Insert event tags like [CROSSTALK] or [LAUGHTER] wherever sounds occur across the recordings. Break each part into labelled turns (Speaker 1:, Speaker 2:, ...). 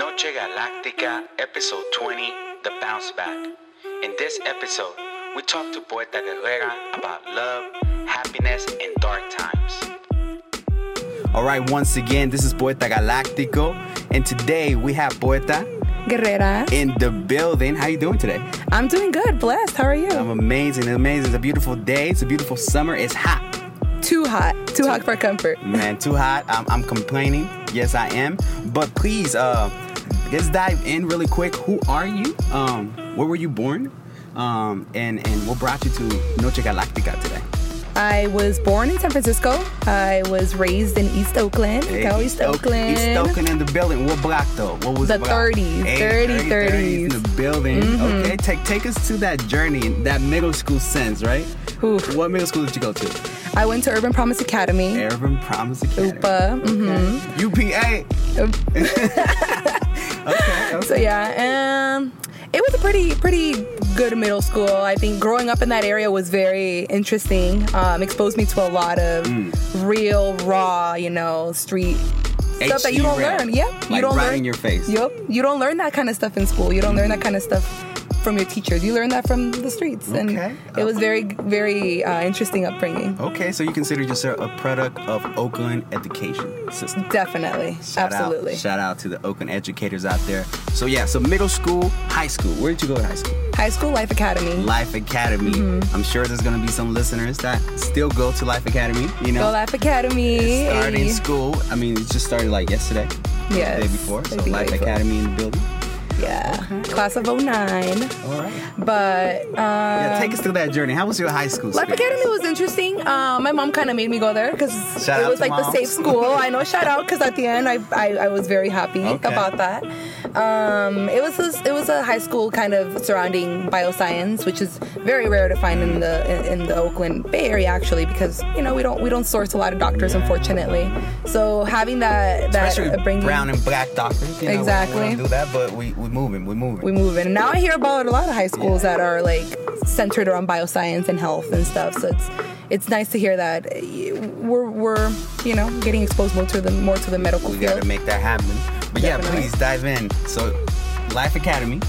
Speaker 1: Noche Galactica, episode 20, The Bounce Back. In this episode, we talk to Poeta Guerrera about love, happiness, and dark times.
Speaker 2: All right, once again, this is Poeta Galactico, and today we have Poeta
Speaker 3: Guerrera.
Speaker 2: in the building. How you doing today?
Speaker 3: I'm doing good, blessed. How are you?
Speaker 2: I'm amazing, amazing. It's a beautiful day. It's a beautiful summer. It's hot,
Speaker 3: too hot. Too hot for comfort.
Speaker 2: man. Too hot. I'm, I'm complaining. Yes, I am. But please, uh, let's dive in really quick. Who are you? Um, where were you born? Um, and and what brought you to Noche Galactica today?
Speaker 3: I was born in San Francisco. I was raised in East Oakland. Go East
Speaker 2: Oak-
Speaker 3: Oakland.
Speaker 2: East Oakland in the building. What block though? What was
Speaker 3: The
Speaker 2: block?
Speaker 3: 30s,
Speaker 2: Hey,
Speaker 3: 30,
Speaker 2: 30s
Speaker 3: 30s.
Speaker 2: in the building. Okay, take take us to that journey, that middle school sense, right?
Speaker 3: Oof.
Speaker 2: What middle school did you go to?
Speaker 3: I went to Urban Promise Academy.
Speaker 2: Urban Promise Academy.
Speaker 3: UPA. mhm.
Speaker 2: UPA. Okay. okay.
Speaker 3: So yeah, um, it was a pretty pretty good middle school. I think growing up in that area was very interesting. Um, exposed me to a lot of
Speaker 2: Mm.
Speaker 3: real, raw, you know, street stuff that you don't
Speaker 2: rap.
Speaker 3: learn. Yep,
Speaker 2: Like
Speaker 3: you don't
Speaker 2: right
Speaker 3: learn.
Speaker 2: in your face.
Speaker 3: Yep, you don't learn that kind of stuff in school. You don't learn that kind of stuff from your teachers. You learn that from the streets,
Speaker 2: Okay.
Speaker 3: and it was very very uh, interesting upbringing.
Speaker 2: Okay, so you consider yourself a product of Oakland education system.
Speaker 3: Definitely,
Speaker 2: Shout
Speaker 3: absolutely.
Speaker 2: Out, shout out to the Oakland educators out there. So yeah, so middle school, high school. Where did you go to high school?
Speaker 3: High school life academy.
Speaker 2: Life Academy.
Speaker 3: Mm-hmm.
Speaker 2: I'm sure there's gonna be some listeners that still go to Life Academy. You know,
Speaker 3: Go Life Academy.
Speaker 2: starting
Speaker 3: Hey.
Speaker 2: school. I mean, it just started like yesterday.
Speaker 3: Yes.
Speaker 2: The day before. So Life. Academy in the building.
Speaker 3: Yeah, class of 09.
Speaker 2: All right.
Speaker 3: But um,
Speaker 2: Yeah, take us through that journey. How was your high school?
Speaker 3: Life
Speaker 2: experience?
Speaker 3: Academy was interesting. Uh, my mom kind of made me go there because it was like the safe school. I know, shout out because at the end I, I, I was very happy
Speaker 2: Okay.
Speaker 3: about that. Um, it was a, it was a high school kind of surrounding bioscience, which is very rare to find in the in, the Oakland Bay Area actually because you know we don't we don't source a lot of doctors unfortunately. So having that that
Speaker 2: Especially
Speaker 3: bringing
Speaker 2: brown and black doctors. You know, we-
Speaker 3: Exactly.
Speaker 2: We, don't do that, but we we moving. We're moving.
Speaker 3: We're moving. And now I hear about a lot of high schools that are like centered around bioscience and health and stuff. So it's it's nice to hear that uh, we're we're you know getting exposed more to the more to the medical
Speaker 2: we gotta make that happen. But yeah, please dive in. So, Life Academy.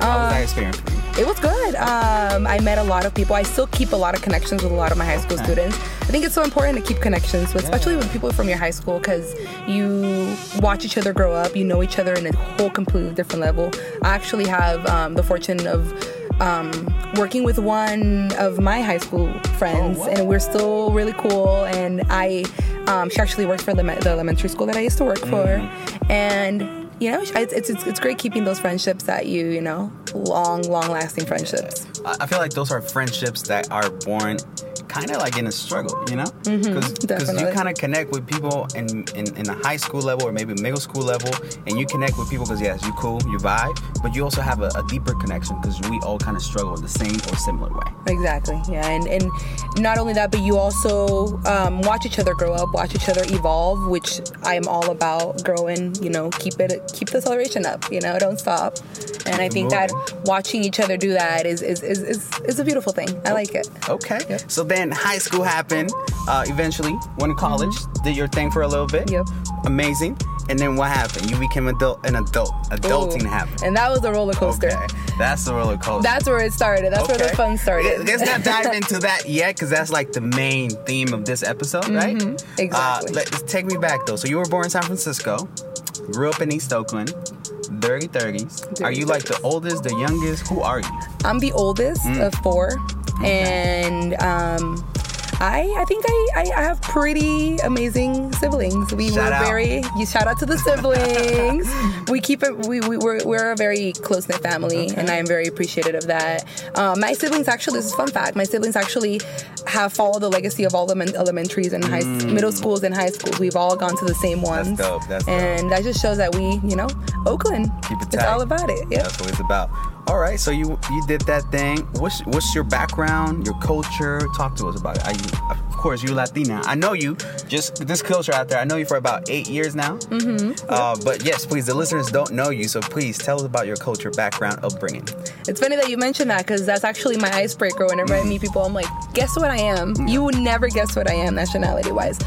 Speaker 2: How was that experience for you?
Speaker 3: It was good. Um, I met a lot of people. I still keep a lot of connections with a lot of my high school
Speaker 2: Okay.
Speaker 3: students. I think it's so important to keep connections, with, especially with people from your high school, because you watch each other grow up. You know each other in a whole completely different level. I actually have um, the fortune of um, working with one of my high school friends,
Speaker 2: Oh, wow.
Speaker 3: and we're still really cool. And I, um, she actually worked for the, the elementary school that I used to work for,
Speaker 2: Mm-hmm.
Speaker 3: and you know, it's, it's it's it's great keeping those friendships that you you know long long lasting friendships.
Speaker 2: I feel like those are friendships that are born kind of like in a struggle, you know? Because you
Speaker 3: Mm-hmm. definitely.
Speaker 2: kind of connect with people in, in, in the high school level or maybe middle school level, and you connect with people because, yes, you cool, you vibe, but you also have a, a deeper connection because we all kind of struggle in the same or similar way.
Speaker 3: Exactly. Yeah, and and not only that, but you also um, watch each other grow up, watch each other evolve, which I am all about. Growing, you know, keep it, keep the celebration up. You know, don't stop. And I think that watching each other do that is is, is, is is a beautiful thing. I like it.
Speaker 2: Okay.
Speaker 3: Yep.
Speaker 2: So then high school happened. Uh, eventually, went to college, did your thing for a little bit.
Speaker 3: Yep.
Speaker 2: Amazing. And then what happened? You became adult, an adult. Adulting
Speaker 3: Ooh.
Speaker 2: happened.
Speaker 3: And that was a roller coaster.
Speaker 2: Okay. That's the roller coaster.
Speaker 3: That's where it started. That's where the fun started.
Speaker 2: Let's not dive [LAUGHS] into that yet, because that's like the main theme of this episode, right?
Speaker 3: Mm-hmm. exactly.
Speaker 2: Uh, let, take me back though. So you were born in San Francisco, grew up in East Oakland, dirty thirties. Are you like the oldest, the youngest? Who are you?
Speaker 3: I'm the oldest
Speaker 2: Mm.
Speaker 3: of four, and um, I I think I, I I have pretty amazing siblings. We
Speaker 2: Shout
Speaker 3: were
Speaker 2: out.
Speaker 3: very you shout out to the siblings. [LAUGHS] we keep it. We, we we're, we're a very close knit family, and I am very appreciative of that. Um, my siblings actually, this is a fun fact. My siblings actually have followed the legacy of all the men- elementaries and high middle schools and high schools. We've all gone to the same ones.
Speaker 2: Mm. dope, that's dope.
Speaker 3: and that just shows that we, you know, Oakland.
Speaker 2: Keep it
Speaker 3: It's all about it. Yep.
Speaker 2: That's what it's about. All right, so you you did that thing. What's what's your background, your culture? Talk to us about it. You, of course, you're Latina. I know you. Just this culture out there. I know you for about eight years now. Mm-hmm. Uh, but yes, please, the listeners don't know you, so please tell us about your culture, background, upbringing.
Speaker 3: It's funny that you mentioned that because that's actually my icebreaker. Whenever I meet people, I'm like, guess what I am? You would never guess what I am nationality wise.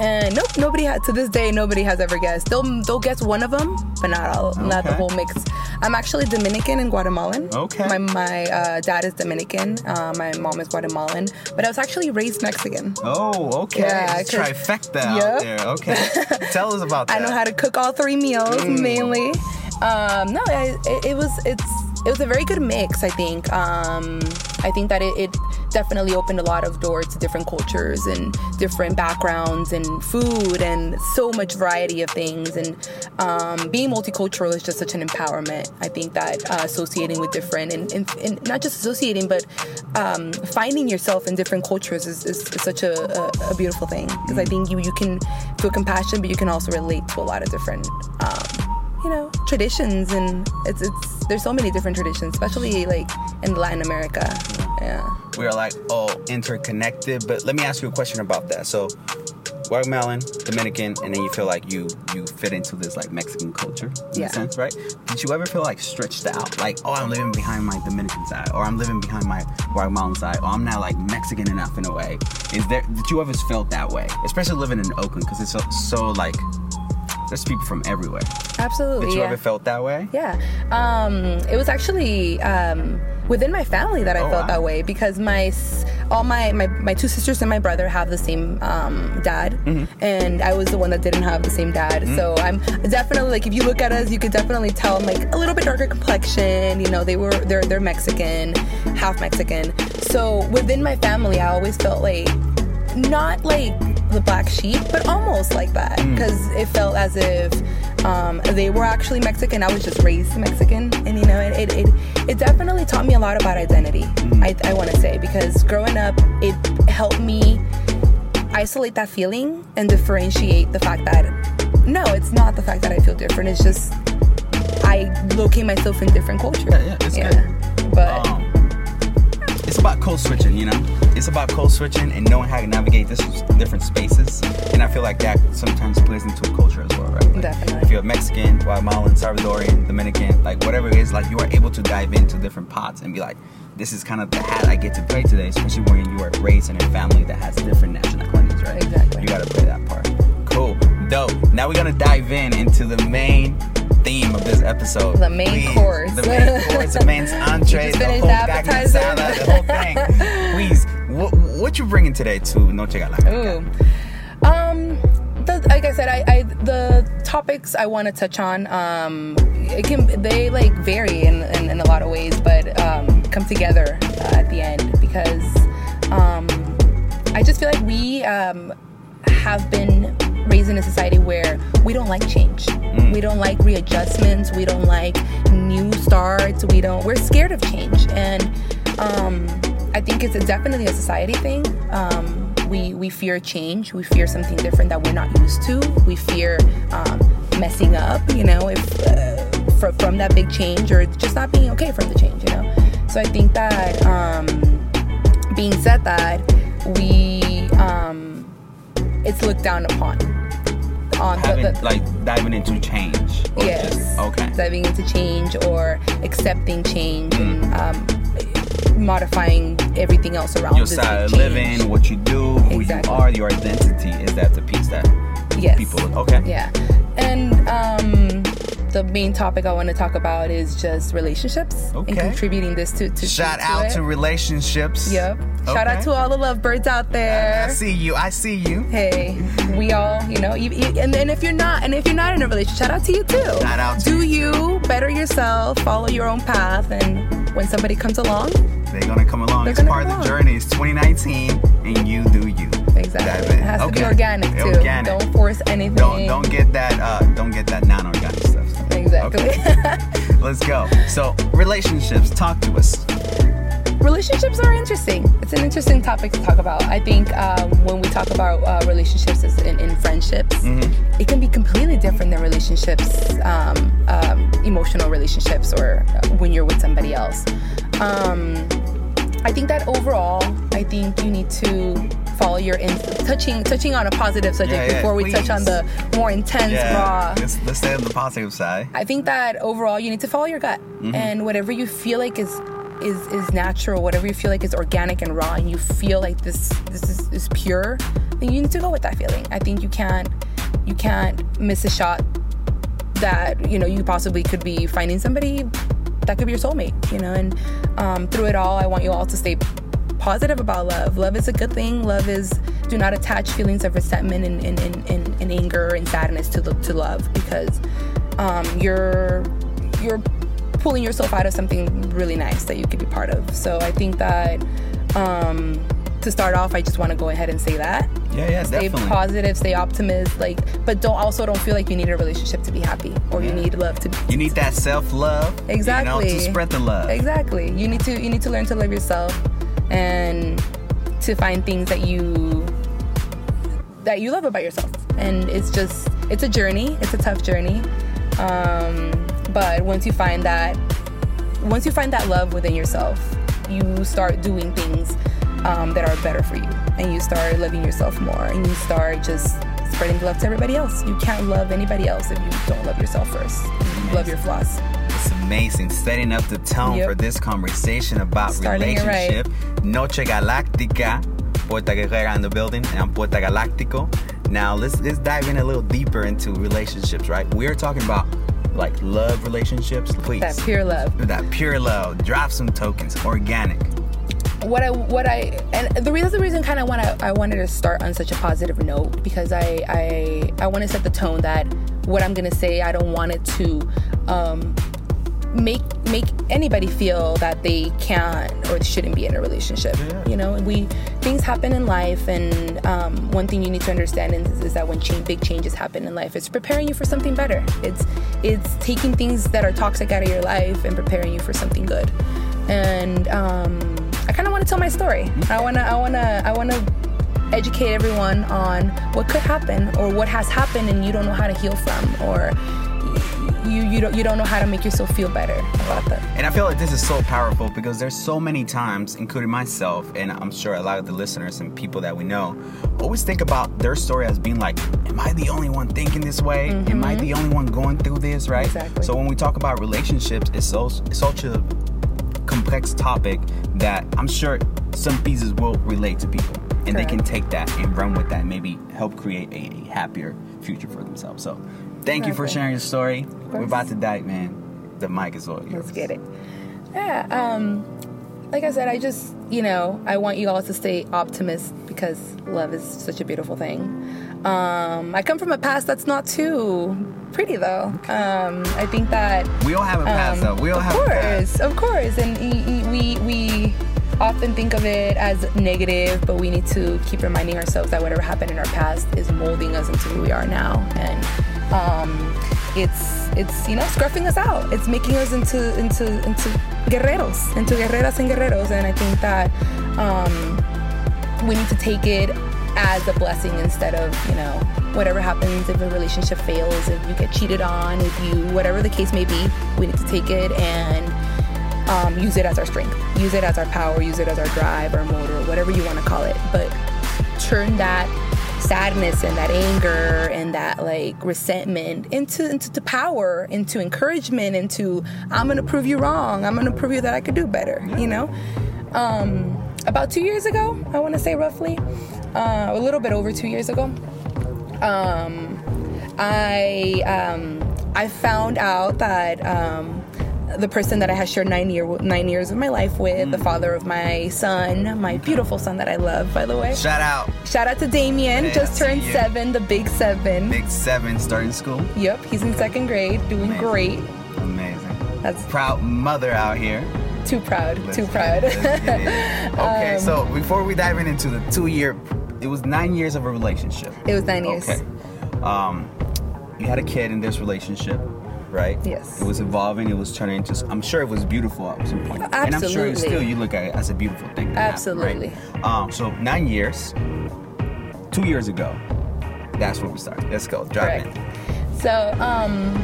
Speaker 3: And nope, nobody had to this day. Nobody has ever guessed. They'll they'll guess one of them, but not all, not the whole mix. I'm actually Dominican and Guatemalan.
Speaker 2: Okay.
Speaker 3: My my uh, dad is Dominican. Uh, my mom is Guatemalan, but I was actually raised Mexican.
Speaker 2: Oh, okay.
Speaker 3: Yeah,
Speaker 2: trifecta out there. Okay. [LAUGHS] Tell us about
Speaker 3: I know how to cook all three meals
Speaker 2: Mm.
Speaker 3: mainly. Um, no, I, it, it was it's it was a very good mix. I think. Um, I think that it, it definitely opened a lot of doors to different cultures and different backgrounds and food and so much variety of things. And um, being multicultural is just such an empowerment. I think that uh, associating with different and, and, and not just associating, but um, finding yourself in different cultures is, is, is such a, a, a beautiful thing because I think you you can feel compassion, but you can also relate to a lot of different. You know traditions and it's it's there's so many different traditions especially like in latin america yeah
Speaker 2: we are like all interconnected. But let me ask you a question about that. So, Guatemalan, Dominican, and then you feel like you you fit into this like Mexican culture in
Speaker 3: Yeah.
Speaker 2: a sense, right? Did you ever feel like stretched out? Like, oh, I'm living behind my Dominican side, or I'm living behind my Guatemalan side, or I'm not like Mexican enough in a way. Is there? Did you ever felt that way? Especially living in Oakland, because it's so, so like there's people from everywhere.
Speaker 3: absolutely
Speaker 2: Did you
Speaker 3: yeah.
Speaker 2: ever felt that way?
Speaker 3: yeah um it was actually um within my family that i
Speaker 2: Oh,
Speaker 3: felt
Speaker 2: wow.
Speaker 3: that way because my all my, my my two sisters and my brother have the same um dad
Speaker 2: Mm-hmm.
Speaker 3: and i was the one that didn't have the same dad
Speaker 2: Mm.
Speaker 3: so i'm definitely like if you look at us you could definitely tell i'm like a little bit darker complexion you know they were they're they're mexican half mexican so within my family i always felt like not like the black sheep, but almost like that because it felt as if um, they were actually Mexican. I was just raised Mexican, and you know, it it, it, it definitely taught me a lot about identity. I, I want to say because growing up, it helped me isolate that feeling and differentiate the fact that no, it's not the fact that I feel different. It's just I locate myself in different cultures.
Speaker 2: Yeah, yeah, it's good.
Speaker 3: But
Speaker 2: Um, about code switching, you know. It's about code switching and knowing how to navigate this different spaces, and I feel like that sometimes plays into a culture as well, right? Like,
Speaker 3: Definitely.
Speaker 2: If you're Mexican, Guatemalan, Salvadorian, Dominican, like whatever it is, like you are able to dive into different pots and be like, this is kind of the hat I get to play today, especially when you are raised in a family that has different nationalities, right?
Speaker 3: Exactly.
Speaker 2: You got to play that part. Cool, dope. Now we're gonna dive in into the main theme of this episode.
Speaker 3: The main
Speaker 2: Please,
Speaker 3: course.
Speaker 2: The main course, the main [LAUGHS] entree, the whole
Speaker 3: the
Speaker 2: asada, the whole thing. [LAUGHS] Please, what, what you bringing today to Noche Galactica?
Speaker 3: Ooh. Um, the, like I said, I, I the topics I want to touch on, um, it can they like vary in, in, in a lot of ways, but um, come together uh, at the end because um, I just feel like we um, have been raised in a society where we don't like change. We don't like readjustments. We don't like new starts. We don't. We're scared of change, and um, I think it's a, definitely a society thing. Um, we we fear change. We fear something different that we're not used to. We fear um, messing up. You know, if uh, fr- from that big change or just not being okay from the change. You know, so I think that um, being said that we um, it's looked down upon. On
Speaker 2: Having
Speaker 3: the,
Speaker 2: like diving into change. or
Speaker 3: Yes.
Speaker 2: just- okay.
Speaker 3: Diving into change or accepting change and um, modifying everything else around
Speaker 2: you.
Speaker 3: Your
Speaker 2: style of living, what you do, who
Speaker 3: Exactly.
Speaker 2: you are, your identity. Is that the piece that
Speaker 3: Yes.
Speaker 2: people? Okay.
Speaker 3: Yeah. And um, the main topic I want to talk about is just relationships
Speaker 2: Okay.
Speaker 3: and contributing this to, to
Speaker 2: Shout
Speaker 3: to
Speaker 2: out
Speaker 3: it.
Speaker 2: to relationships.
Speaker 3: Yep. Shout out to all the lovebirds out there.
Speaker 2: I see you. I see you.
Speaker 3: hey, we all, you know, you, you- and then if you're not, and if you're not in a relationship, shout out to you too.
Speaker 2: Shout out to you.
Speaker 3: Do
Speaker 2: you
Speaker 3: you better yourself, follow your own path, and when somebody comes along,
Speaker 2: They're gonna come along.
Speaker 3: They're
Speaker 2: it's part of the journey. It's 2019, and you do you.
Speaker 3: exactly, it
Speaker 2: in.
Speaker 3: has to be organic too.
Speaker 2: Organic.
Speaker 3: Don't force anything.
Speaker 2: Don't don't get that uh don't get that non-organic stuff.
Speaker 3: Exactly.
Speaker 2: Okay. [LAUGHS] Let's go. So relationships, talk to us.
Speaker 3: relationships are interesting. It's an interesting topic to talk about. I think um, when we talk about uh, relationships as in, in friendships,
Speaker 2: Mm-hmm.
Speaker 3: it can be completely different than relationships, um, um, emotional relationships, or uh, when you're with somebody else. Um, I think that overall, I think you need to follow your in- touching touching on a positive subject
Speaker 2: Yeah, yeah,
Speaker 3: before we touch on the more intense raw.
Speaker 2: Let's, let's stay on the positive side.
Speaker 3: I think that overall you need to follow your gut
Speaker 2: Mm-hmm.
Speaker 3: and whatever you feel like is is is natural, whatever you feel like is organic and raw, and you feel like this this is, is pure. then you need to go with that feeling. I think you can't you can't miss a shot that you know you possibly could be finding somebody that could be your soulmate. You know, and um, through it all, I want you all to stay positive about love. Love is a good thing. Love is do not attach feelings of resentment and, and, and, and, and anger and sadness to the, to love because um, you're you're pulling yourself out of something really nice that you could be part of. So I think that um, to start off, I just want to go ahead and say that.
Speaker 2: Yeah, yeah,
Speaker 3: Stay
Speaker 2: definitely.
Speaker 3: positive, stay optimist, like, but don't also don't feel like you need a relationship to be happy or you need love to. Be,
Speaker 2: You need that self love.
Speaker 3: Exactly.
Speaker 2: You know, to spread the love.
Speaker 3: Exactly. You need to you need to learn to love yourself and to find things that you that you love about yourself. And it's just it's a journey. It's a tough journey. Um, but once you find that once you find that love within yourself, you start doing things um, that are better for you, and you start loving yourself more, and you start just spreading love to everybody else. You can't love anybody else if you don't love yourself first. Love your flaws.
Speaker 2: Amazing. Setting up the tone
Speaker 3: Yep.
Speaker 2: for this conversation about
Speaker 3: Starting it right.
Speaker 2: relationship. Noche Galáctica. Poeta Guerrera in the building. And I'm Poeta Galáctico. Now let's let's dive in a little deeper into relationships, right? We're talking about like love relationships. Please.
Speaker 3: That pure love.
Speaker 2: That pure love. Drop some tokens. Organic.
Speaker 3: what I what I and the reason the reason kind of want to I wanted to start on such a positive note because I I I want to set the tone that what I'm gonna say I don't want it to um, make make anybody feel that they can't or shouldn't be in a relationship.
Speaker 2: Yeah.
Speaker 3: You know, we things happen in life, and um, one thing you need to understand is, is that when change, big changes happen in life, it's preparing you for something better. It's it's taking things that are toxic out of your life and preparing you for something good. And um, I kind of want to tell my story. I wanna I wanna I wanna educate everyone on what could happen or what has happened and you don't know how to heal from or you you don't you don't know how to make yourself feel better about that.
Speaker 2: And I feel like this is so powerful because there's so many times, including myself, and I'm sure a lot of the listeners and people that we know, always think about their story as being like, Am I the only one thinking this way? Am I mm-hmm. the only one going through this, right?
Speaker 3: Exactly.
Speaker 2: So when we talk about relationships, it's so it's such a complex topic that I'm sure some pieces will relate to people. And they can take that and run with that and maybe help create a, a happier future for themselves. So thank you for sharing your story. We're about to dive, man. The mic is all yours.
Speaker 3: Let's get it. Yeah. Um, like I said, I just you know I want you all to stay optimist because love is such a beautiful thing. Um, I come from a past that's not too pretty though. Um, I think that
Speaker 2: We all have a past,
Speaker 3: Um,
Speaker 2: though. We all have a past.
Speaker 3: Of course, of course, and we we often think of it as negative, but we need to keep reminding ourselves that whatever happened in our past is molding us into who we are now, and um, it's it's you know scruffing us out. It's making us into into into guerreros, into guerreras and guerreros, and I think that um, we need to take it as a blessing instead of you know whatever happens if a relationship fails if you get cheated on if you whatever the case may be we need to take it and um, use it as our strength. Use it as our power. Use it as our drive our motor whatever you want to call it. But turn that sadness and that anger and that like resentment into into power into encouragement into i'm gonna prove you wrong. I'm gonna prove you that i could do better you know? Um, about two years ago i want to say roughly uh, a little bit over two years ago um, I um, I found out that um, the person that I have shared nine year nine years of my life with, the father of my son, my beautiful son that I love, by the way.
Speaker 2: Shout out.
Speaker 3: Shout out to Damien,
Speaker 2: Yeah,
Speaker 3: just turned seven, the big seven.
Speaker 2: Big seven starting school.
Speaker 3: Yep, he's in second grade, doing
Speaker 2: Amazing.
Speaker 3: great.
Speaker 2: Amazing.
Speaker 3: That's
Speaker 2: Proud mother out here.
Speaker 3: too proud,
Speaker 2: Let's
Speaker 3: too proud.
Speaker 2: it, let's get it. Okay,
Speaker 3: Um,
Speaker 2: so before we dive in into the two year, it was nine years of a relationship.
Speaker 3: it was nine years.
Speaker 2: Okay. Um, you had a kid in this relationship, right?
Speaker 3: Yes.
Speaker 2: It was evolving. It was turning into. I'm sure it was beautiful at some point. And I'm sure
Speaker 3: Absolutely.
Speaker 2: still you look at it as a beautiful thing. happened, right?
Speaker 3: Absolutely.
Speaker 2: Um, so nine years. Two years ago. That's where we started. Let's go. Drop
Speaker 3: Correct.
Speaker 2: in.
Speaker 3: So, um,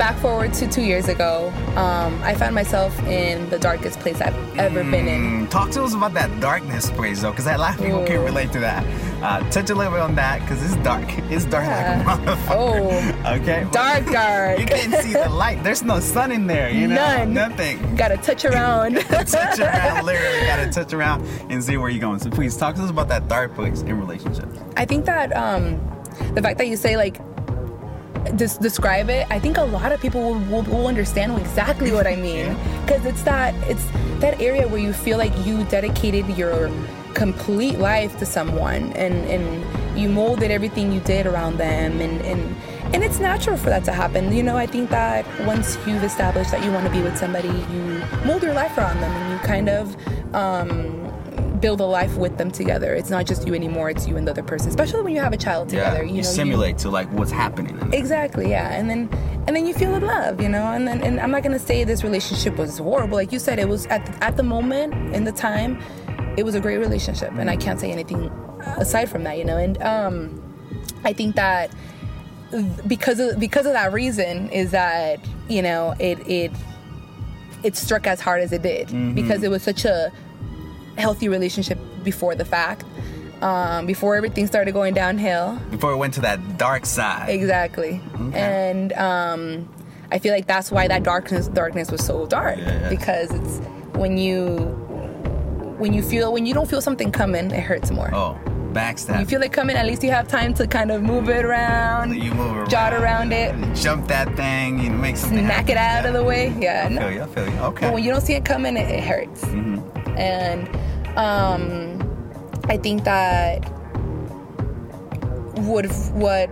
Speaker 3: back forward to two years ago, um, I found myself in the darkest place I've ever been in.
Speaker 2: Mm, talk to us about that darkness place though, because a lot of people can relate to that. Uh, touch a little bit on that, because it's dark. It's dark
Speaker 3: Yeah.
Speaker 2: like a motherfucker.
Speaker 3: Oh.
Speaker 2: okay.
Speaker 3: Dark, dark.
Speaker 2: You can't see the light. There's no sun in there. You know,
Speaker 3: None.
Speaker 2: nothing.
Speaker 3: Gotta touch around. [LAUGHS]
Speaker 2: touch [LAUGHS] around, literally gotta touch around and see where you're going. So please talk to us about that dark place in relationships.
Speaker 3: I think that um, the fact that you say like des- describe it, I think a lot of people will, will, will understand exactly what I [LAUGHS] mean because it's that it's that area where you feel like you dedicated your complete life to someone and and you molded everything you did around them and and and it's natural for that to happen. You know, I think that once you've established that you want to be with somebody, you mold your life around them and you kind of um, build a life with them together. It's not just you anymore; it's you and the other person. Especially when you have a child together.
Speaker 2: you,
Speaker 3: you know,
Speaker 2: simulate to like what's happening.
Speaker 3: Exactly, yeah. And then and then you feel in love, you know. And then and I'm not gonna say this relationship was horrible. Like you said, it was at the, at the moment in the time, it was a great relationship, and I can't say anything aside from that, you know. And um, I think that because of because of that reason is that you know it it it struck as hard as it did because it was such a healthy relationship before the fact um, before everything started going downhill
Speaker 2: Before it went to that dark side.
Speaker 3: exactly and um, i feel like that's why that darkness darkness was so dark
Speaker 2: Yeah, yeah.
Speaker 3: because it's when you when you feel when you don't feel something coming it hurts more
Speaker 2: Oh, backstab.
Speaker 3: you feel it coming at least you have time to kind of move it around
Speaker 2: you move around,
Speaker 3: jot around it
Speaker 2: jump that thing, you make something.
Speaker 3: knock it out of the way yeah
Speaker 2: I
Speaker 3: no.
Speaker 2: feel you. I feel you. Okay.
Speaker 3: But when you don't see it coming, it, it hurts.
Speaker 2: Mm-hmm.
Speaker 3: And um, I think that would what.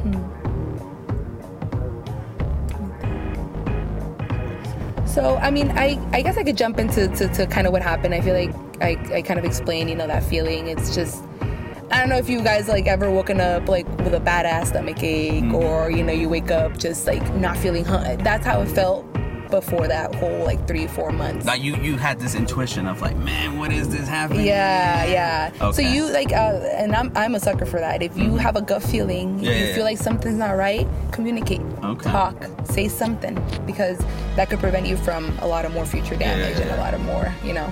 Speaker 3: hmm. So I mean, I, I guess I could jump into to, to kind of what happened. I feel like I, I kind of explained, you know, that feeling. It's just I don't know if you guys like ever woken up like with a badass stomach ache or you know you wake up just like not feeling hungry. That's how it felt before that whole like three four months.
Speaker 2: Now you you had this intuition of like, man, what is this happening?
Speaker 3: Yeah, yeah. So
Speaker 2: Okay. Mm-hmm.
Speaker 3: you like, uh, and I'm I'm a sucker for that. If you have a gut feeling,
Speaker 2: Yeah,
Speaker 3: if you
Speaker 2: yeah,
Speaker 3: feel
Speaker 2: yeah.
Speaker 3: like something's not right, communicate,
Speaker 2: Okay.
Speaker 3: talk, say something, because that could prevent you from a lot of more future damage and a lot of more, you know.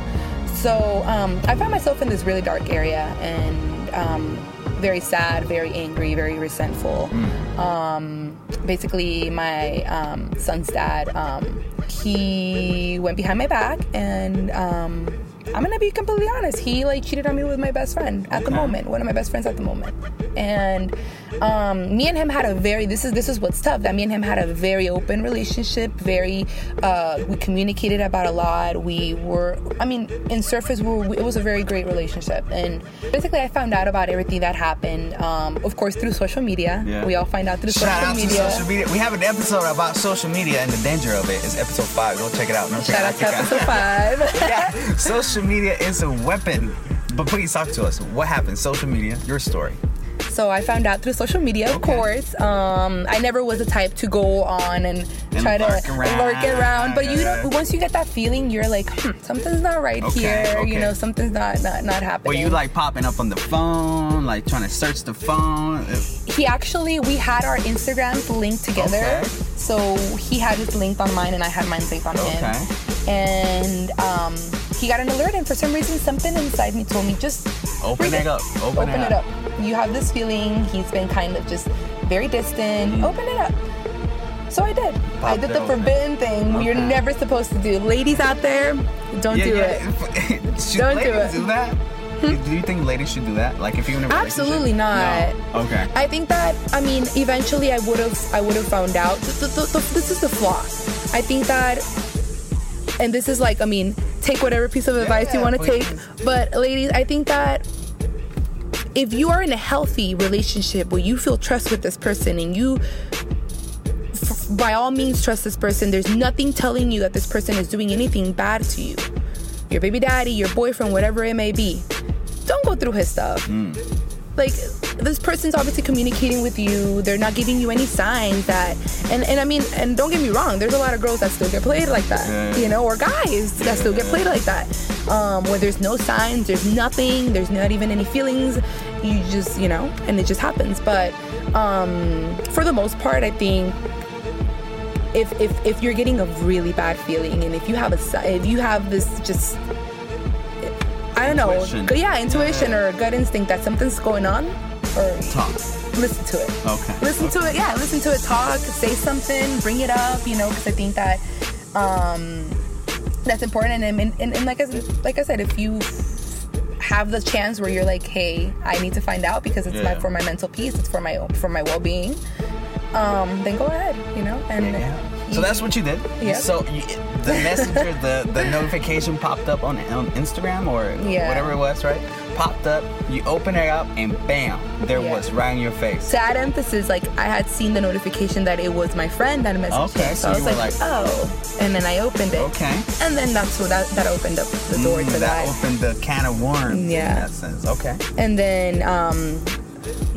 Speaker 3: So um, I found myself in this really dark area and um, very sad, very angry, very resentful.
Speaker 2: Mm.
Speaker 3: Um, basically, my um, son's dad, um, he went behind my back and. I'm gonna be completely honest. He like cheated on me with my best friend at the moment. One of my best friends at the moment, and um, me and him had a very. This is this is what's tough. That me and him had a very open relationship. Very, uh, we communicated about a lot. We were. I mean, in surface, we were, it was a very great relationship. And basically, I found out about everything that happened. Um, of course, through social media.
Speaker 2: Yeah.
Speaker 3: We all find out through
Speaker 2: Shout
Speaker 3: social
Speaker 2: out
Speaker 3: media.
Speaker 2: social media. We have an episode about social media and the danger of it. It's episode five. Go check it out. No,
Speaker 3: Shout out to episode [LAUGHS] five.
Speaker 2: yeah, [LAUGHS] social media is a weapon. But please talk to us. What happened? Social media, your story.
Speaker 3: So I found out through social media, of
Speaker 2: Okay.
Speaker 3: course. Um, I never was the type to go on and,
Speaker 2: And
Speaker 3: try to
Speaker 2: lurk around.
Speaker 3: lurk around. But you know, once you get that feeling, you're like, hmm, something's not right
Speaker 2: Okay,
Speaker 3: here.
Speaker 2: okay.
Speaker 3: You know, something's not not not happening.
Speaker 2: Were you like popping up on the phone, like trying to search the phone?
Speaker 3: he actually we had our Instagrams linked together.
Speaker 2: Okay.
Speaker 3: So he had his linked on mine and I had mine linked on
Speaker 2: Okay.
Speaker 3: him. And um, he got an alert and for some reason something inside me told me just
Speaker 2: Open
Speaker 3: read
Speaker 2: it up. Open,
Speaker 3: open it up. You have this feeling. He's been kind of just very distant. Open it up. So I did. I did the
Speaker 2: open.
Speaker 3: forbidden thing. You're never supposed to do. Ladies out there, don't
Speaker 2: Yeah,
Speaker 3: do
Speaker 2: yeah.
Speaker 3: it. [LAUGHS] Don't do it.
Speaker 2: do that? Mm-hmm. Do you think ladies should do that? Like if you're in a relationship?
Speaker 3: Absolutely not.
Speaker 2: No. Okay.
Speaker 3: I think that I mean eventually I would have I would have found out. Th- th- th- th- this is the flaw. I think that, and this is like I mean take whatever piece of advice you want to take. But ladies, I think that if you are in a healthy relationship where you feel trust with this person and you f- by all means trust this person there's nothing telling you that this person is doing anything bad to you your baby daddy your boyfriend whatever it may be go through his stuff. Like this person's obviously communicating with you. They're not giving you any signs that and and i mean and don't get me wrong there's a lot of girls that still get played like that
Speaker 2: Yeah.
Speaker 3: you know or guys that still get played like that. Um, where there's no signs there's nothing there's not even any feelings. You just you know and it just happens. But um, for the most part, I think if if if you're getting a really bad feeling, and if you have a if you have this just I don't
Speaker 2: Intuition.
Speaker 3: know, yeah, intuition
Speaker 2: Yeah.
Speaker 3: or a gut instinct that something's going on, or
Speaker 2: Talk.
Speaker 3: listen to it.
Speaker 2: Okay.
Speaker 3: Listen to it, yeah. Listen to it. Talk. Say something. Bring it up. You know, because I think that um, that's important. And, and, and, and like I said- like I said, if you have the chance where you're like, hey, I need to find out because it's my for my mental peace. It's for my for my well being. Um, then go ahead. You know, and
Speaker 2: Yeah. So that's what you did.
Speaker 3: Yeah.
Speaker 2: So you, the messenger, the the notification popped up on on Instagram or
Speaker 3: Yeah.
Speaker 2: whatever it was, right? Popped up. You open it up, and bam, there
Speaker 3: Yeah.
Speaker 2: was right in your face.
Speaker 3: to add emphasis, like I had seen the notification that it was my friend that messaged
Speaker 2: Okay,
Speaker 3: me.
Speaker 2: so
Speaker 3: I was like,
Speaker 2: like-
Speaker 3: oh, and then I opened it.
Speaker 2: Okay.
Speaker 3: And then that's what that, that opened up the door
Speaker 2: Mm,
Speaker 3: to
Speaker 2: that
Speaker 3: that.
Speaker 2: opened the can of worms.
Speaker 3: Yeah.
Speaker 2: In that sense. Okay.
Speaker 3: and then um,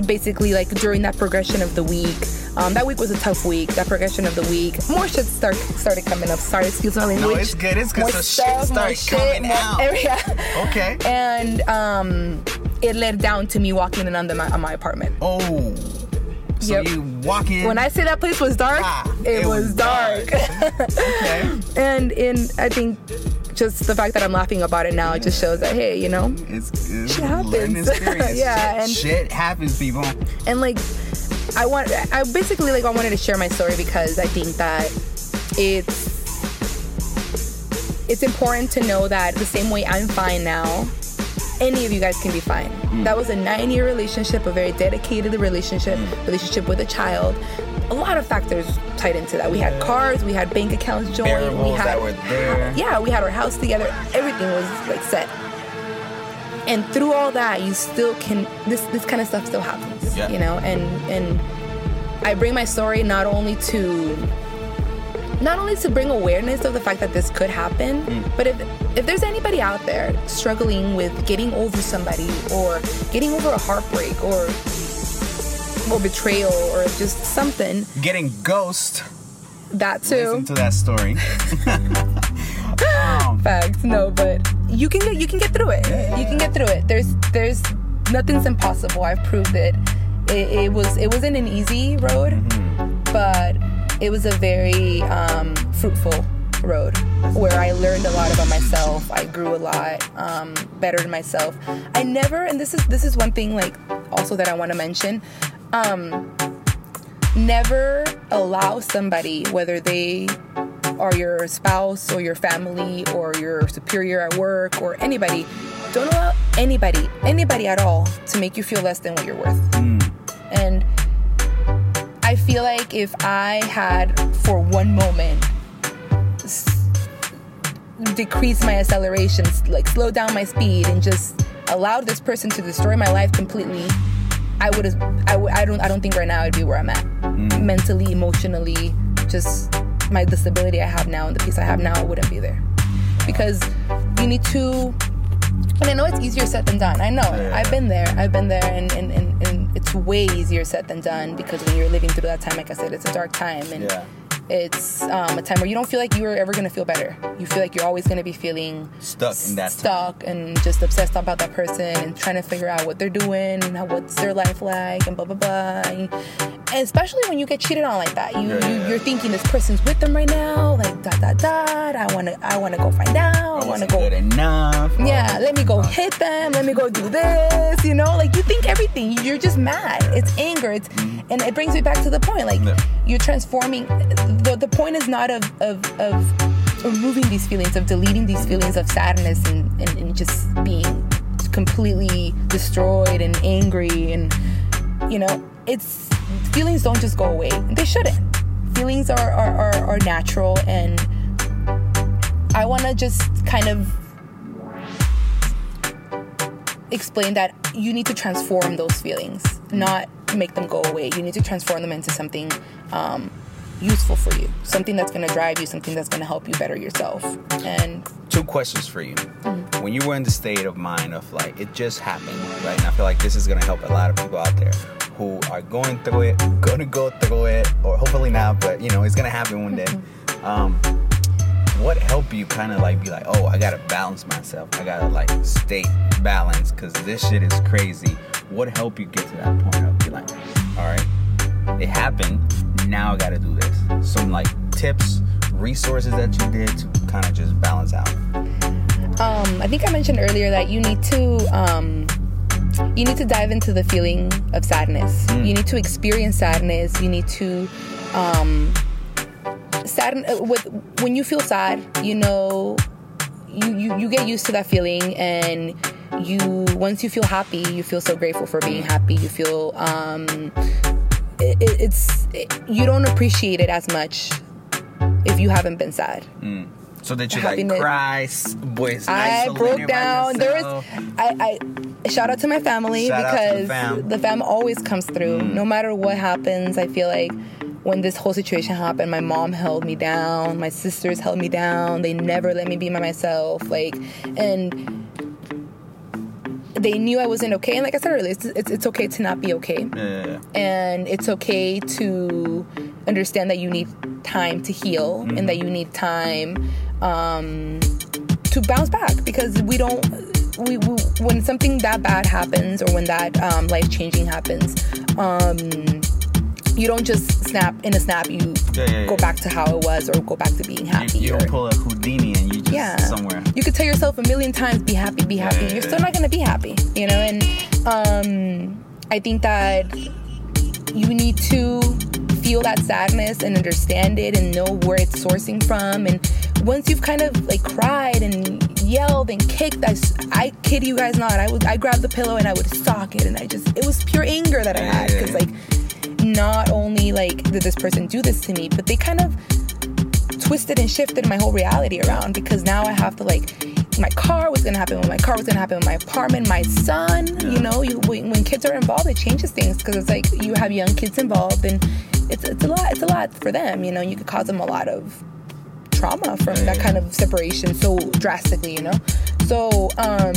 Speaker 3: basically like during that progression of the week um, that week was a tough week that progression of the week more shit start, started coming up sorry excuse my language
Speaker 2: No, it's good. It's good.
Speaker 3: More
Speaker 2: So shit
Speaker 3: stuff, more
Speaker 2: started coming
Speaker 3: more-
Speaker 2: out.
Speaker 3: yeah.
Speaker 2: Okay.
Speaker 3: and um, it led down to me walking in under my, on my apartment
Speaker 2: Oh. So
Speaker 3: Yep.
Speaker 2: you walk in.
Speaker 3: when i say that place was dark
Speaker 2: Ah,
Speaker 3: it,
Speaker 2: it
Speaker 3: was,
Speaker 2: was
Speaker 3: dark, [LAUGHS]
Speaker 2: okay.
Speaker 3: and in i think just the fact that i'm laughing about it now it just shows that hey you know
Speaker 2: It's, it's
Speaker 3: Shit happens. [LAUGHS] Yeah,
Speaker 2: Shit,
Speaker 3: and-
Speaker 2: shit happens, people.
Speaker 3: and like i want i basically like i wanted to share my story because i think that it's it's important to know that the same way i'm fine now any of you guys can be fine. Mm. That was a nine year relationship a very dedicated relationship mm. relationship with a child a lot of factors tied into that. We had cars we had bank accounts joined we had
Speaker 2: that there.
Speaker 3: yeah we had our house together. Everything was like set. And through all that you still can this this kind of stuff still happens
Speaker 2: Yeah.
Speaker 3: you know? And and i bring my story not only to not only to bring awareness of the fact that this could happen but if if there's anybody out there struggling with getting over somebody or getting over a heartbreak or or betrayal or just something.
Speaker 2: Getting ghost.
Speaker 3: that too.
Speaker 2: Listen to that story. [LAUGHS] um,
Speaker 3: facts. No but you can get you can get through it. You can get through it. There's there's nothing's impossible. I've proved it. It, it was it wasn't an easy road but it was a very um, fruitful road where i learned a lot about myself. I grew a lot um, bettered myself. I never and this is this is one thing like also that i want to mention um, never allow somebody whether they are your spouse or your family or your superior at work or anybody don't allow anybody anybody at all to make you feel less than what you're worth. And i feel like if i had for one moment s- decrease my acceleration like slow down my speed and just allowed this person to destroy my life completely i would have I, w- I don't i don't think right now i'd be where i'm at mm. mentally emotionally just my disability i have now and the peace i have now i wouldn't be there because you need to and I know it's easier said than done. I know.
Speaker 2: Yeah.
Speaker 3: I've been there. I've been there, and, and, and, and it's way easier said than done because when you're living through that time, like I said, it's a dark time, and
Speaker 2: Yeah.
Speaker 3: It's um, a time where you don't feel like you're ever gonna feel better. You feel like you're always gonna be feeling
Speaker 2: Stuck in that time.
Speaker 3: stuck, and just obsessed about that person, and trying to figure out what they're doing and how, what's their life like, and blah blah blah. And, especially when you get cheated on like that, you,
Speaker 2: Yeah,
Speaker 3: you
Speaker 2: yeah.
Speaker 3: you're thinking this person's with them right now, like dot dot dot. I wanna I wanna go find out. I,
Speaker 2: I
Speaker 3: wanna go
Speaker 2: good enough.
Speaker 3: yeah, let me go hit them. Let me go do this. You know, like you think everything. You're just mad. It's anger. It's and it brings me back to the point. Like
Speaker 2: Yeah.
Speaker 3: you're transforming. The the point is not of of of removing these feelings, of deleting these feelings of sadness and and, and just being completely destroyed and angry and you know it's feelings don't just go away. They shouldn't. Feelings are are, are, are natural and I want to just kind of explain that you need to transform those feelings, not make them go away. You need to transform them into something um, useful for you, something that's going to drive you, something that's going to help you better yourself. And
Speaker 2: Two questions for you.
Speaker 3: Mm-hmm.
Speaker 2: When you were in the state of mind of like it just happened, right? And I feel like this is gonna help a lot of people out there who are going through it, gonna go through it, or hopefully not, but you know it's gonna happen one day.
Speaker 3: Mm-hmm.
Speaker 2: Um, what helped you kind of like be like, oh, I gotta balance myself. I gotta like stay balanced because this shit is crazy. What helped you get to that point of all right, it happened. Now I got to do this. Some like tips, resources that you did to kind of just balance out.
Speaker 3: Um, I think I mentioned earlier that you need to um, you need to dive into the feeling of sadness. You need to experience sadness. You need to um, sadden uh, with when you feel sad. You know, you, you you get used to that feeling, and you once you feel happy, you feel so grateful for being happy. You feel um, it, it- it's it, you don't appreciate it as much if you haven't been sad.
Speaker 2: So that you like
Speaker 3: Happiness.
Speaker 2: cry, s- boys.
Speaker 3: I broke down. There was I, I shout out to my family
Speaker 2: Shout out to the
Speaker 3: because
Speaker 2: fam. Mm.
Speaker 3: the fam always comes through. No matter what happens, I feel like when this whole situation happened, my mom held me down, my sisters held me down. They never let me be by myself. Like and they knew I wasn't okay. And like I said earlier, it's, it's, it's okay to not be okay
Speaker 2: Yeah.
Speaker 3: and it's okay to understand that you need time to heal and that you need time um, to bounce back because we don't we, we when something that bad happens or when that um, life changing happens um, you don't just snap in a snap you
Speaker 2: Yeah, yeah,
Speaker 3: go back to how it was or go back to being happy
Speaker 2: You, you
Speaker 3: or-
Speaker 2: don't pull a Houdini and you just
Speaker 3: yeah
Speaker 2: somewhere.
Speaker 3: you could tell yourself a million times be happy be happy
Speaker 2: Yeah.
Speaker 3: you're still not gonna be happy you know and um i think that you need to feel that sadness and understand it and know where it's sourcing from and once you've kind of like cried and yelled and kicked I, I kid you guys not i would i grabbed the pillow and i would stalk it and i just it was pure anger that i had because like not only like did this person do this to me but they kind of twisted and shifted my whole reality around because now I have to like my car was gonna happen when my car was gonna happen with my apartment my son you know you when, when kids are involved it changes things because it's like you have young kids involved and it's, it's a lot it's a lot for them you know you could cause them a lot of trauma from that kind of separation so drastically you know? So um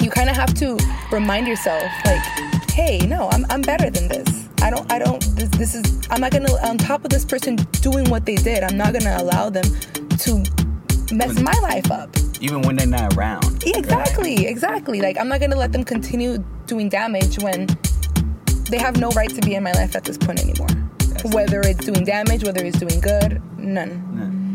Speaker 3: you kind of have to remind yourself like hey no I'm, I'm better than this i don't i don't this, this is i'm not gonna on top of this person doing what they did i'm not gonna allow them to mess my life up.
Speaker 2: Even when they're not around.
Speaker 3: yeah, exactly exactly like i'm not gonna let them continue doing damage when they have no right to be in my life at this point anymore.
Speaker 2: That's-
Speaker 3: whether it's doing damage whether it's doing good none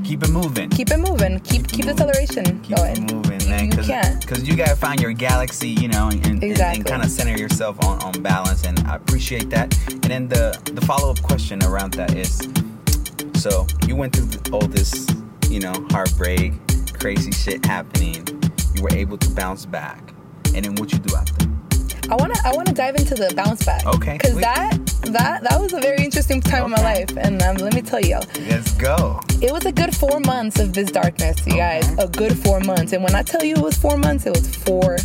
Speaker 2: Keep it moving.
Speaker 3: keep it moving keep keep the acceleration
Speaker 2: Keep
Speaker 3: going
Speaker 2: it moving,
Speaker 3: You-
Speaker 2: man.
Speaker 3: you can't
Speaker 2: Because you gotta find your galaxy, you know, and, and,
Speaker 3: Exactly.
Speaker 2: and kind of center yourself on, on balance. And I appreciate that. And then the the follow up question around that is, so you went through all this, you know, heartbreak, crazy shit happening. You were able to bounce back, and then what you do after?
Speaker 3: I wanna I wanna dive into the bounce back.
Speaker 2: Okay,
Speaker 3: Because that that that was a very interesting time in my life, and um, let me tell you,
Speaker 2: Let's go.
Speaker 3: it was a good four months of this darkness, you guys. A good four months, and when I tell you it was four months, it was four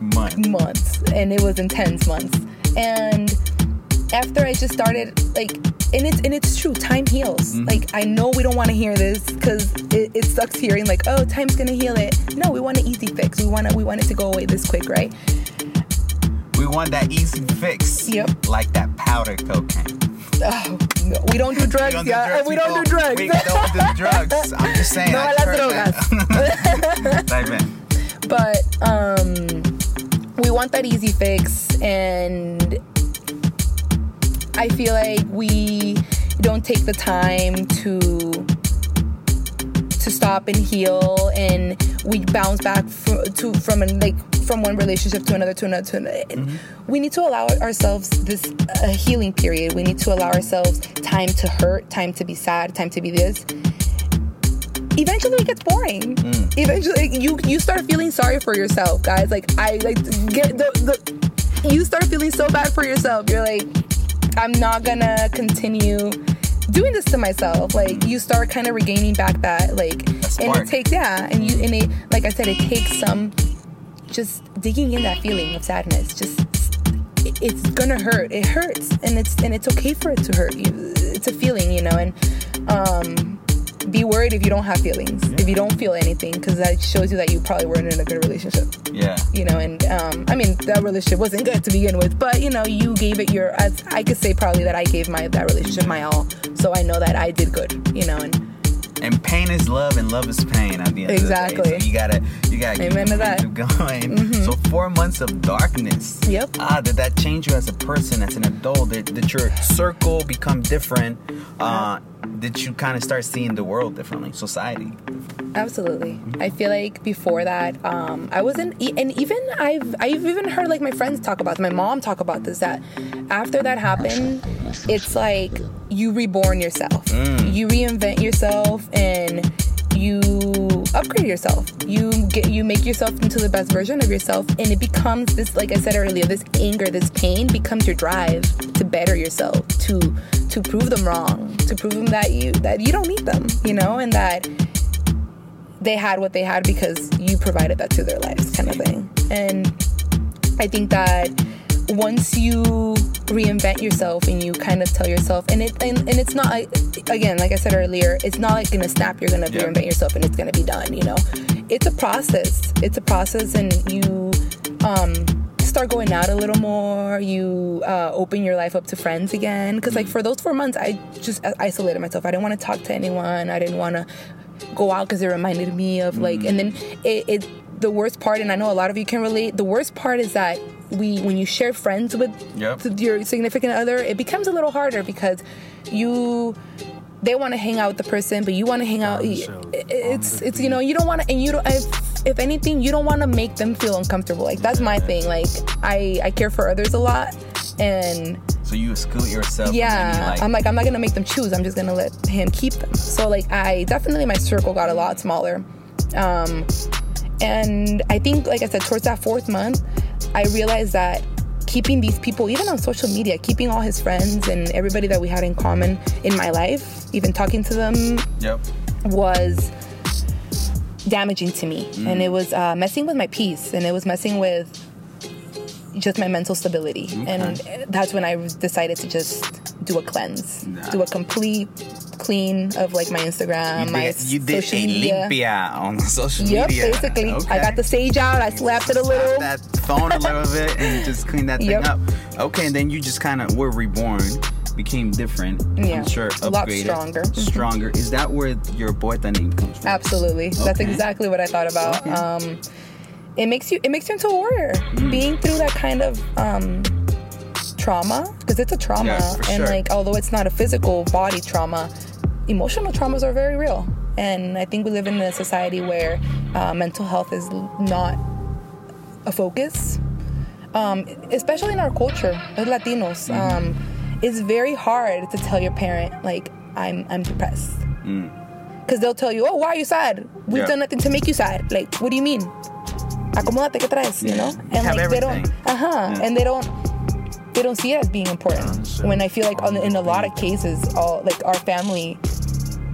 Speaker 2: Month.
Speaker 3: months, and it was intense months. And after I just started like. And it's and it's true. Time heals.
Speaker 2: Mm-hmm.
Speaker 3: Like I know we don't want to hear this because it, it sucks hearing like, oh, time's gonna heal it. No, we want an easy fix. We want to we want it to go away this quick, right?
Speaker 2: We want that easy fix.
Speaker 3: Yep.
Speaker 2: Like that powder cocaine.
Speaker 3: Oh, no, we don't do drugs,
Speaker 2: We don't do
Speaker 3: yeah.
Speaker 2: drugs,
Speaker 3: we don't do drugs.
Speaker 2: We don't do drugs. I'm just [LAUGHS] saying.
Speaker 3: No
Speaker 2: I
Speaker 3: las. [LAUGHS]
Speaker 2: In.
Speaker 3: but um, we want that easy fix, and I feel like we don't take the time to to stop and heal, and we bounce back fr- to from an, like from one relationship to another to another to another. And We need to allow ourselves this uh, healing period. We need to allow ourselves time to hurt, time to be sad, time to be this eventually it gets boring. Eventually, you you start feeling sorry for yourself, guys. Like I like get the, the you start feeling so bad for yourself. You're like, I'm not gonna continue doing this to myself. Like you start kind of regaining back that like, and it takes yeah, and you and it like I said, it takes some just digging in that feeling of sadness. Just it's gonna hurt. It hurts, and it's and it's okay for it to hurt. You, it's a feeling, you know, and um, be worried if you don't have feelings, if you don't feel anything, because that shows you that you probably weren't in a good relationship,
Speaker 2: Yeah.
Speaker 3: you know. And um, I mean, that relationship wasn't good to begin with, but you know, you gave it your. As I could say, probably that I gave my that relationship my all, so I know that I did good, you know, and
Speaker 2: And pain is love, and love is pain. At the end
Speaker 3: Exactly.
Speaker 2: of the day. So you gotta, you gotta keep
Speaker 3: Amen that.
Speaker 2: keep [LAUGHS] going. So four months of darkness.
Speaker 3: Yep.
Speaker 2: Ah, did that change you as a person, as an adult? Did, did your circle become different? Uh, did you kind of start seeing the world differently, society?
Speaker 3: Absolutely. I feel like before that, um, I wasn't, and even I've, I've even heard like my friends talk about, this, my mom talk about this. That after that happened, it's like you reborn yourself, you reinvent yourself, and you upgrade yourself. You get, you make yourself into the best version of yourself, and it becomes this, like I said earlier, this anger, this pain becomes your drive to better yourself, to to prove them wrong, to prove them that you that you don't need them, you know, and that they had what they had because you provided that to their lives kind of thing. And i think that once you reinvent yourself and you kind of tell yourself and it and, and it's not like- again like i said earlier it's not like gonna snap you're gonna
Speaker 2: Yeah.
Speaker 3: reinvent yourself and it's gonna be done you know? It's a process. It's a process and you um start going out a little more you uh, open your life up to friends again. Because like for those four months i just isolated myself. I didn't want to talk to anyone. I didn't want to go out because it reminded me of like and then it, it the worst part and i know a lot of you can relate the worst part is that we when you share friends with
Speaker 2: Yep.
Speaker 3: your significant other it becomes a little harder because you they want to hang out with the person but you want to hang out it- it's it's you know you don't want to and you don't if, if anything you don't want to make them feel uncomfortable. Like that's my thing. Like i i care for others a lot and
Speaker 2: So you exclude yourself.
Speaker 3: yeah
Speaker 2: like,
Speaker 3: i'm like i'm not gonna make them choose. I'm just gonna let him keep them. So like i definitely my circle got a lot smaller. Um and i think like i said towards that fourth month i realized that keeping these people even on social media keeping all his friends and everybody that we had in common in my life even talking to them
Speaker 2: Yep.
Speaker 3: was damaging to me. And it was uh, messing with my peace and it was messing with just my mental stability. And that's when i decided to just do a cleanse do a complete clean of like my instagram
Speaker 2: You
Speaker 3: my
Speaker 2: did, you did
Speaker 3: social
Speaker 2: a
Speaker 3: media
Speaker 2: limpia on social
Speaker 3: yep
Speaker 2: media.
Speaker 3: basically i got the sage out i slapped it a little
Speaker 2: that phone a little bit and just clean that thing
Speaker 3: Yep.
Speaker 2: up. Okay, and then you just kind of were reborn, became different.
Speaker 3: Yeah.
Speaker 2: I'm sure
Speaker 3: A lot stronger. [LAUGHS]
Speaker 2: Stronger. Is that where your boy name comes from?
Speaker 3: Absolutely. That's exactly what I thought about.
Speaker 2: Okay.
Speaker 3: Um, it makes you it makes you into a warrior. Being through that kind of um, trauma, because it's a trauma,
Speaker 2: Yeah,
Speaker 3: and
Speaker 2: sure.
Speaker 3: like although it's not a physical body trauma, emotional traumas are very real. And I think we live in a society where uh, mental health is not a focus, um, especially in our culture as Latinos. Um, it's very hard to tell your parent like I'm I'm depressed because they'll tell you, "Oh, why are you sad? We've
Speaker 2: Yeah.
Speaker 3: done nothing to make you sad." Like, what do you mean? Acomódate, ¿qué traes? You know,
Speaker 2: You have
Speaker 3: like they don't, uh huh,
Speaker 2: Yeah.
Speaker 3: and they don't, they don't see it as being important. When I feel like on, in a lot of cases, all like our family,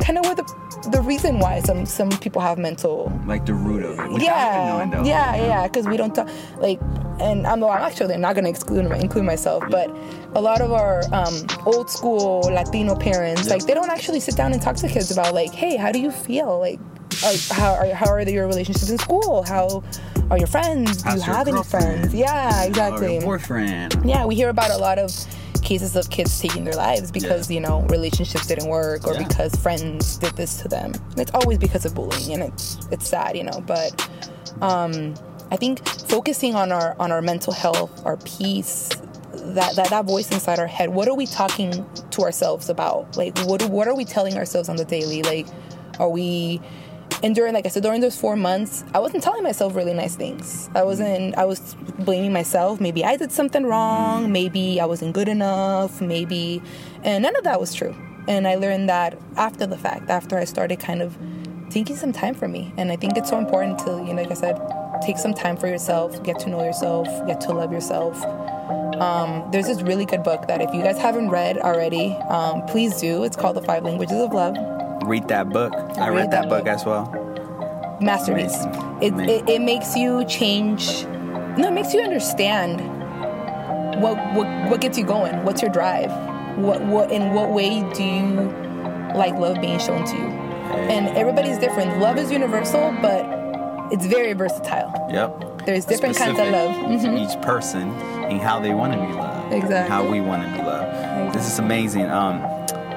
Speaker 3: kind of were the the reason why some some people have mental
Speaker 2: Like the root of it.
Speaker 3: yeah, yeah, yeah. Because we don't talk like, and I'm, I'm actually not gonna exclude include myself, but a lot of our um, old school Latino parents, like, they don't actually sit down and talk to kids about like, hey, how do you feel? Like, are, how are how are your relationships in school? How are your friends? Do
Speaker 2: How's
Speaker 3: you have any friends? Yeah, exactly.
Speaker 2: your boyfriend.
Speaker 3: Yeah, we hear about a lot of cases of kids taking their lives because
Speaker 2: Yeah.
Speaker 3: you know relationships didn't work or
Speaker 2: Yeah.
Speaker 3: because friends did this to them. It's always because of bullying, and it's it's sad, you know. But um, I think focusing on our on our mental health, our peace, that, that that voice inside our head. What are we talking to ourselves about? Like, what what are we telling ourselves on the daily? Like, are we and during like i said during those four months i wasn't telling myself really nice things. I wasn't i was blaming myself. Maybe i did something wrong. Maybe i wasn't good enough. Maybe and none of that was true. And i learned that after the fact after i started kind of taking some time for me. And i think it's so important to you know like i said take some time for yourself get to know yourself get to love yourself. Um, there's this really good book that if you guys haven't read already um, please do. It's called the five languages of love
Speaker 2: Read that book. I
Speaker 3: Read
Speaker 2: read
Speaker 3: that
Speaker 2: that book
Speaker 3: book.
Speaker 2: as well.
Speaker 3: masterpiece. It, it, it makes you change. No, it makes you understand what what what gets you going. What's your drive? What what in what way do you like love being shown to you? And everybody's different. Love is universal, but it's very versatile.
Speaker 2: Yep.
Speaker 3: There's different kinds of
Speaker 2: Specific
Speaker 3: love. Mhm.
Speaker 2: each person and how they want to be loved.
Speaker 3: Exactly.
Speaker 2: How we want to be loved. This is amazing. Um,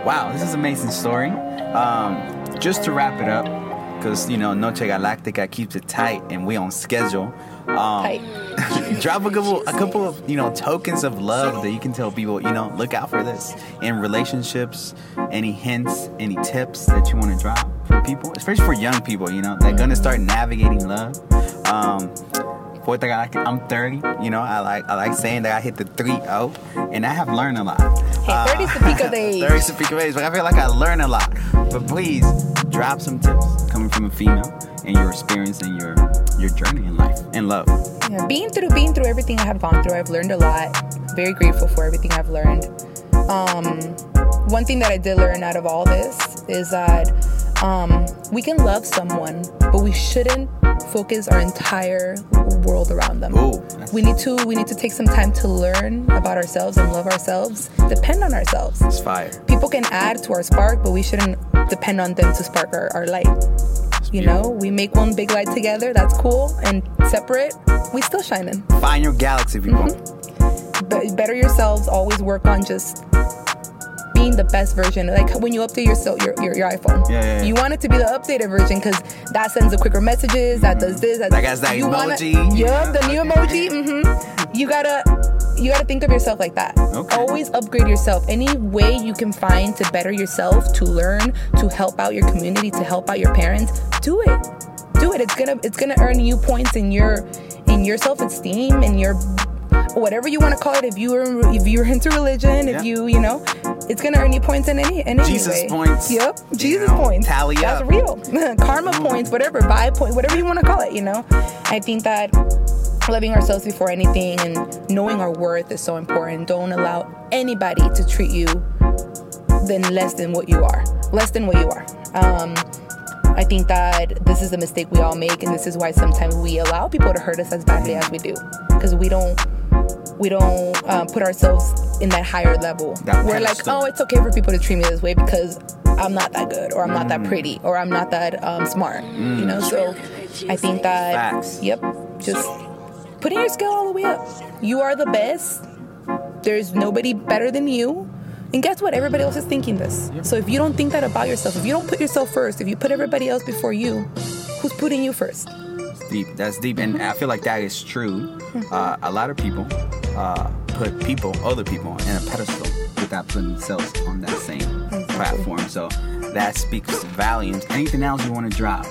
Speaker 2: wow, this is an amazing story. Um, just to wrap it up, because you know Noche Galactica keeps it tight and we on schedule. Um, [LAUGHS] drop a couple, a couple of you know tokens of love that you can tell people. You know, look out for this in relationships. Any hints, any tips that you want to drop for people, especially for young people. You know, they're gonna start navigating love. Um, Poeta Galactic, I'm 30. You know, I like I like saying that I hit the 3-0, and I have learned a lot.
Speaker 3: Hey, 30 is the peak of [LAUGHS] age.
Speaker 2: 30 is the peak of age, but I feel like I learned a lot. But please drop some tips coming from a female and your experience and your your journey in life and love.
Speaker 3: Yeah, being through being through everything I have gone through, I've learned a lot. Very grateful for everything I've learned. Um, one thing that I did learn out of all this is that um, we can love someone, we shouldn't focus our entire world around them.
Speaker 2: Ooh,
Speaker 3: we need to we need to take some time to learn about ourselves and love ourselves. Depend on ourselves.
Speaker 2: It's fire.
Speaker 3: People can add to our spark, but we shouldn't depend on them to spark our, our light. You know, we make one big light together. That's cool. And separate, we still shining.
Speaker 2: Find your galaxy, people.
Speaker 3: Mm-hmm. Be- better yourselves. Always work on just being the best version. Like when you update your so- your, your, your iPhone,
Speaker 2: Yeah, yeah, yeah.
Speaker 3: you want it to be the updated version because that sends the quicker messages. That does this. That,
Speaker 2: That that
Speaker 3: you wanna-
Speaker 2: emoji.
Speaker 3: Yup, the new emoji. Mm-hmm. You gotta you gotta think of yourself like that.
Speaker 2: Okay.
Speaker 3: Always upgrade yourself. Any way you can find to better yourself, to learn, to help out your community, to help out your parents, do it. Do it. It's gonna it's gonna earn you points in your in your self esteem and your whatever you want to call it. If you were if you're into religion,
Speaker 2: Yeah.
Speaker 3: if you you know, it's gonna earn you points in any in any
Speaker 2: Jesus
Speaker 3: way.
Speaker 2: points.
Speaker 3: Yep, Jesus
Speaker 2: know,
Speaker 3: points.
Speaker 2: tally
Speaker 3: That's
Speaker 2: up.
Speaker 3: real. [LAUGHS] Karma points, whatever, vibe point, whatever you want to call it. You know, I think that loving ourselves before anything and knowing our worth is so important. Don't allow anybody to treat you than less than what you are, less than what you are. Um, I think that this is a mistake we all make, and this is why sometimes we allow people to hurt us as badly as we do, because we don't we don't um, put ourselves in that higher level.
Speaker 2: That
Speaker 3: We're like, oh, it's okay for people to treat me this way because I'm not that good, or I'm not
Speaker 2: Mm.
Speaker 3: that pretty, or I'm not that um, smart. You know, so I think that
Speaker 2: Facts.
Speaker 3: yep, just putting your skill all the way up. You are the best. There's nobody better than you. And guess what? Everybody else is thinking this. So if you don't think that about yourself, if you don't put yourself first, if you put everybody else before you, who's putting you first?
Speaker 2: Deep. That's deep, and I feel like that is true. Uh, a lot of people uh, put people, other people, in a pedestal without putting themselves on that same platform. So that speaks volumes. Anything else you want to drop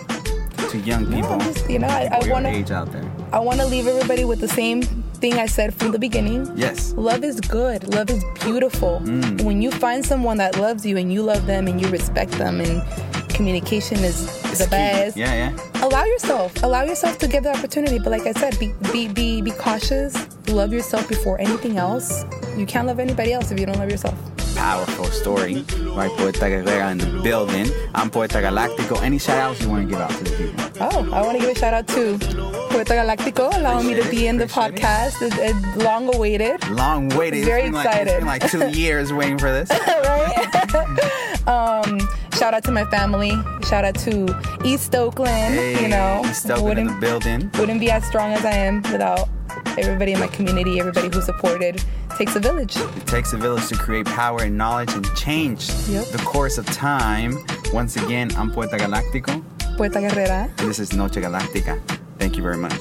Speaker 2: to young people?
Speaker 3: just, you know, I- I
Speaker 2: your
Speaker 3: wanna-
Speaker 2: age out there.
Speaker 3: I want to leave everybody with the same thing I said from the beginning.
Speaker 2: Yes.
Speaker 3: Love is good. Love is beautiful. When you find someone that loves you and you love them and you respect them and communication is the
Speaker 2: key.
Speaker 3: best.
Speaker 2: Yeah, yeah.
Speaker 3: Allow yourself. Allow yourself to give the opportunity. But like I said, be be be, be cautious. Love yourself before anything else. You can't love anybody else if you don't love yourself.
Speaker 2: Powerful story. Right, Poeta Guerrera in the building. I'm Poeta Galactico. Any shout outs you want to give out to the people?
Speaker 3: Oh, I want to give a shout out to Poeta Galactico, allowing me to be in the
Speaker 2: Appreciate it.
Speaker 3: podcast. It's, it's long awaited.
Speaker 2: Long waited.
Speaker 3: Very
Speaker 2: it's been Like, it's
Speaker 3: excited.
Speaker 2: been like two years waiting for this. [LAUGHS]
Speaker 3: right? [LAUGHS] um, shout out to my family. Shout out to East Oakland.
Speaker 2: Hey,
Speaker 3: you know,
Speaker 2: East Oakland in the building.
Speaker 3: wouldn't be as strong as I am without everybody in my community, everybody who supported. Takes a village.
Speaker 2: It takes a village to create power and knowledge and change
Speaker 3: Yep.
Speaker 2: the course of time. Once again, I'm Poeta Galactico,
Speaker 3: Poeta Guerrera.
Speaker 2: and this is Noche Galactica. Thank you very much.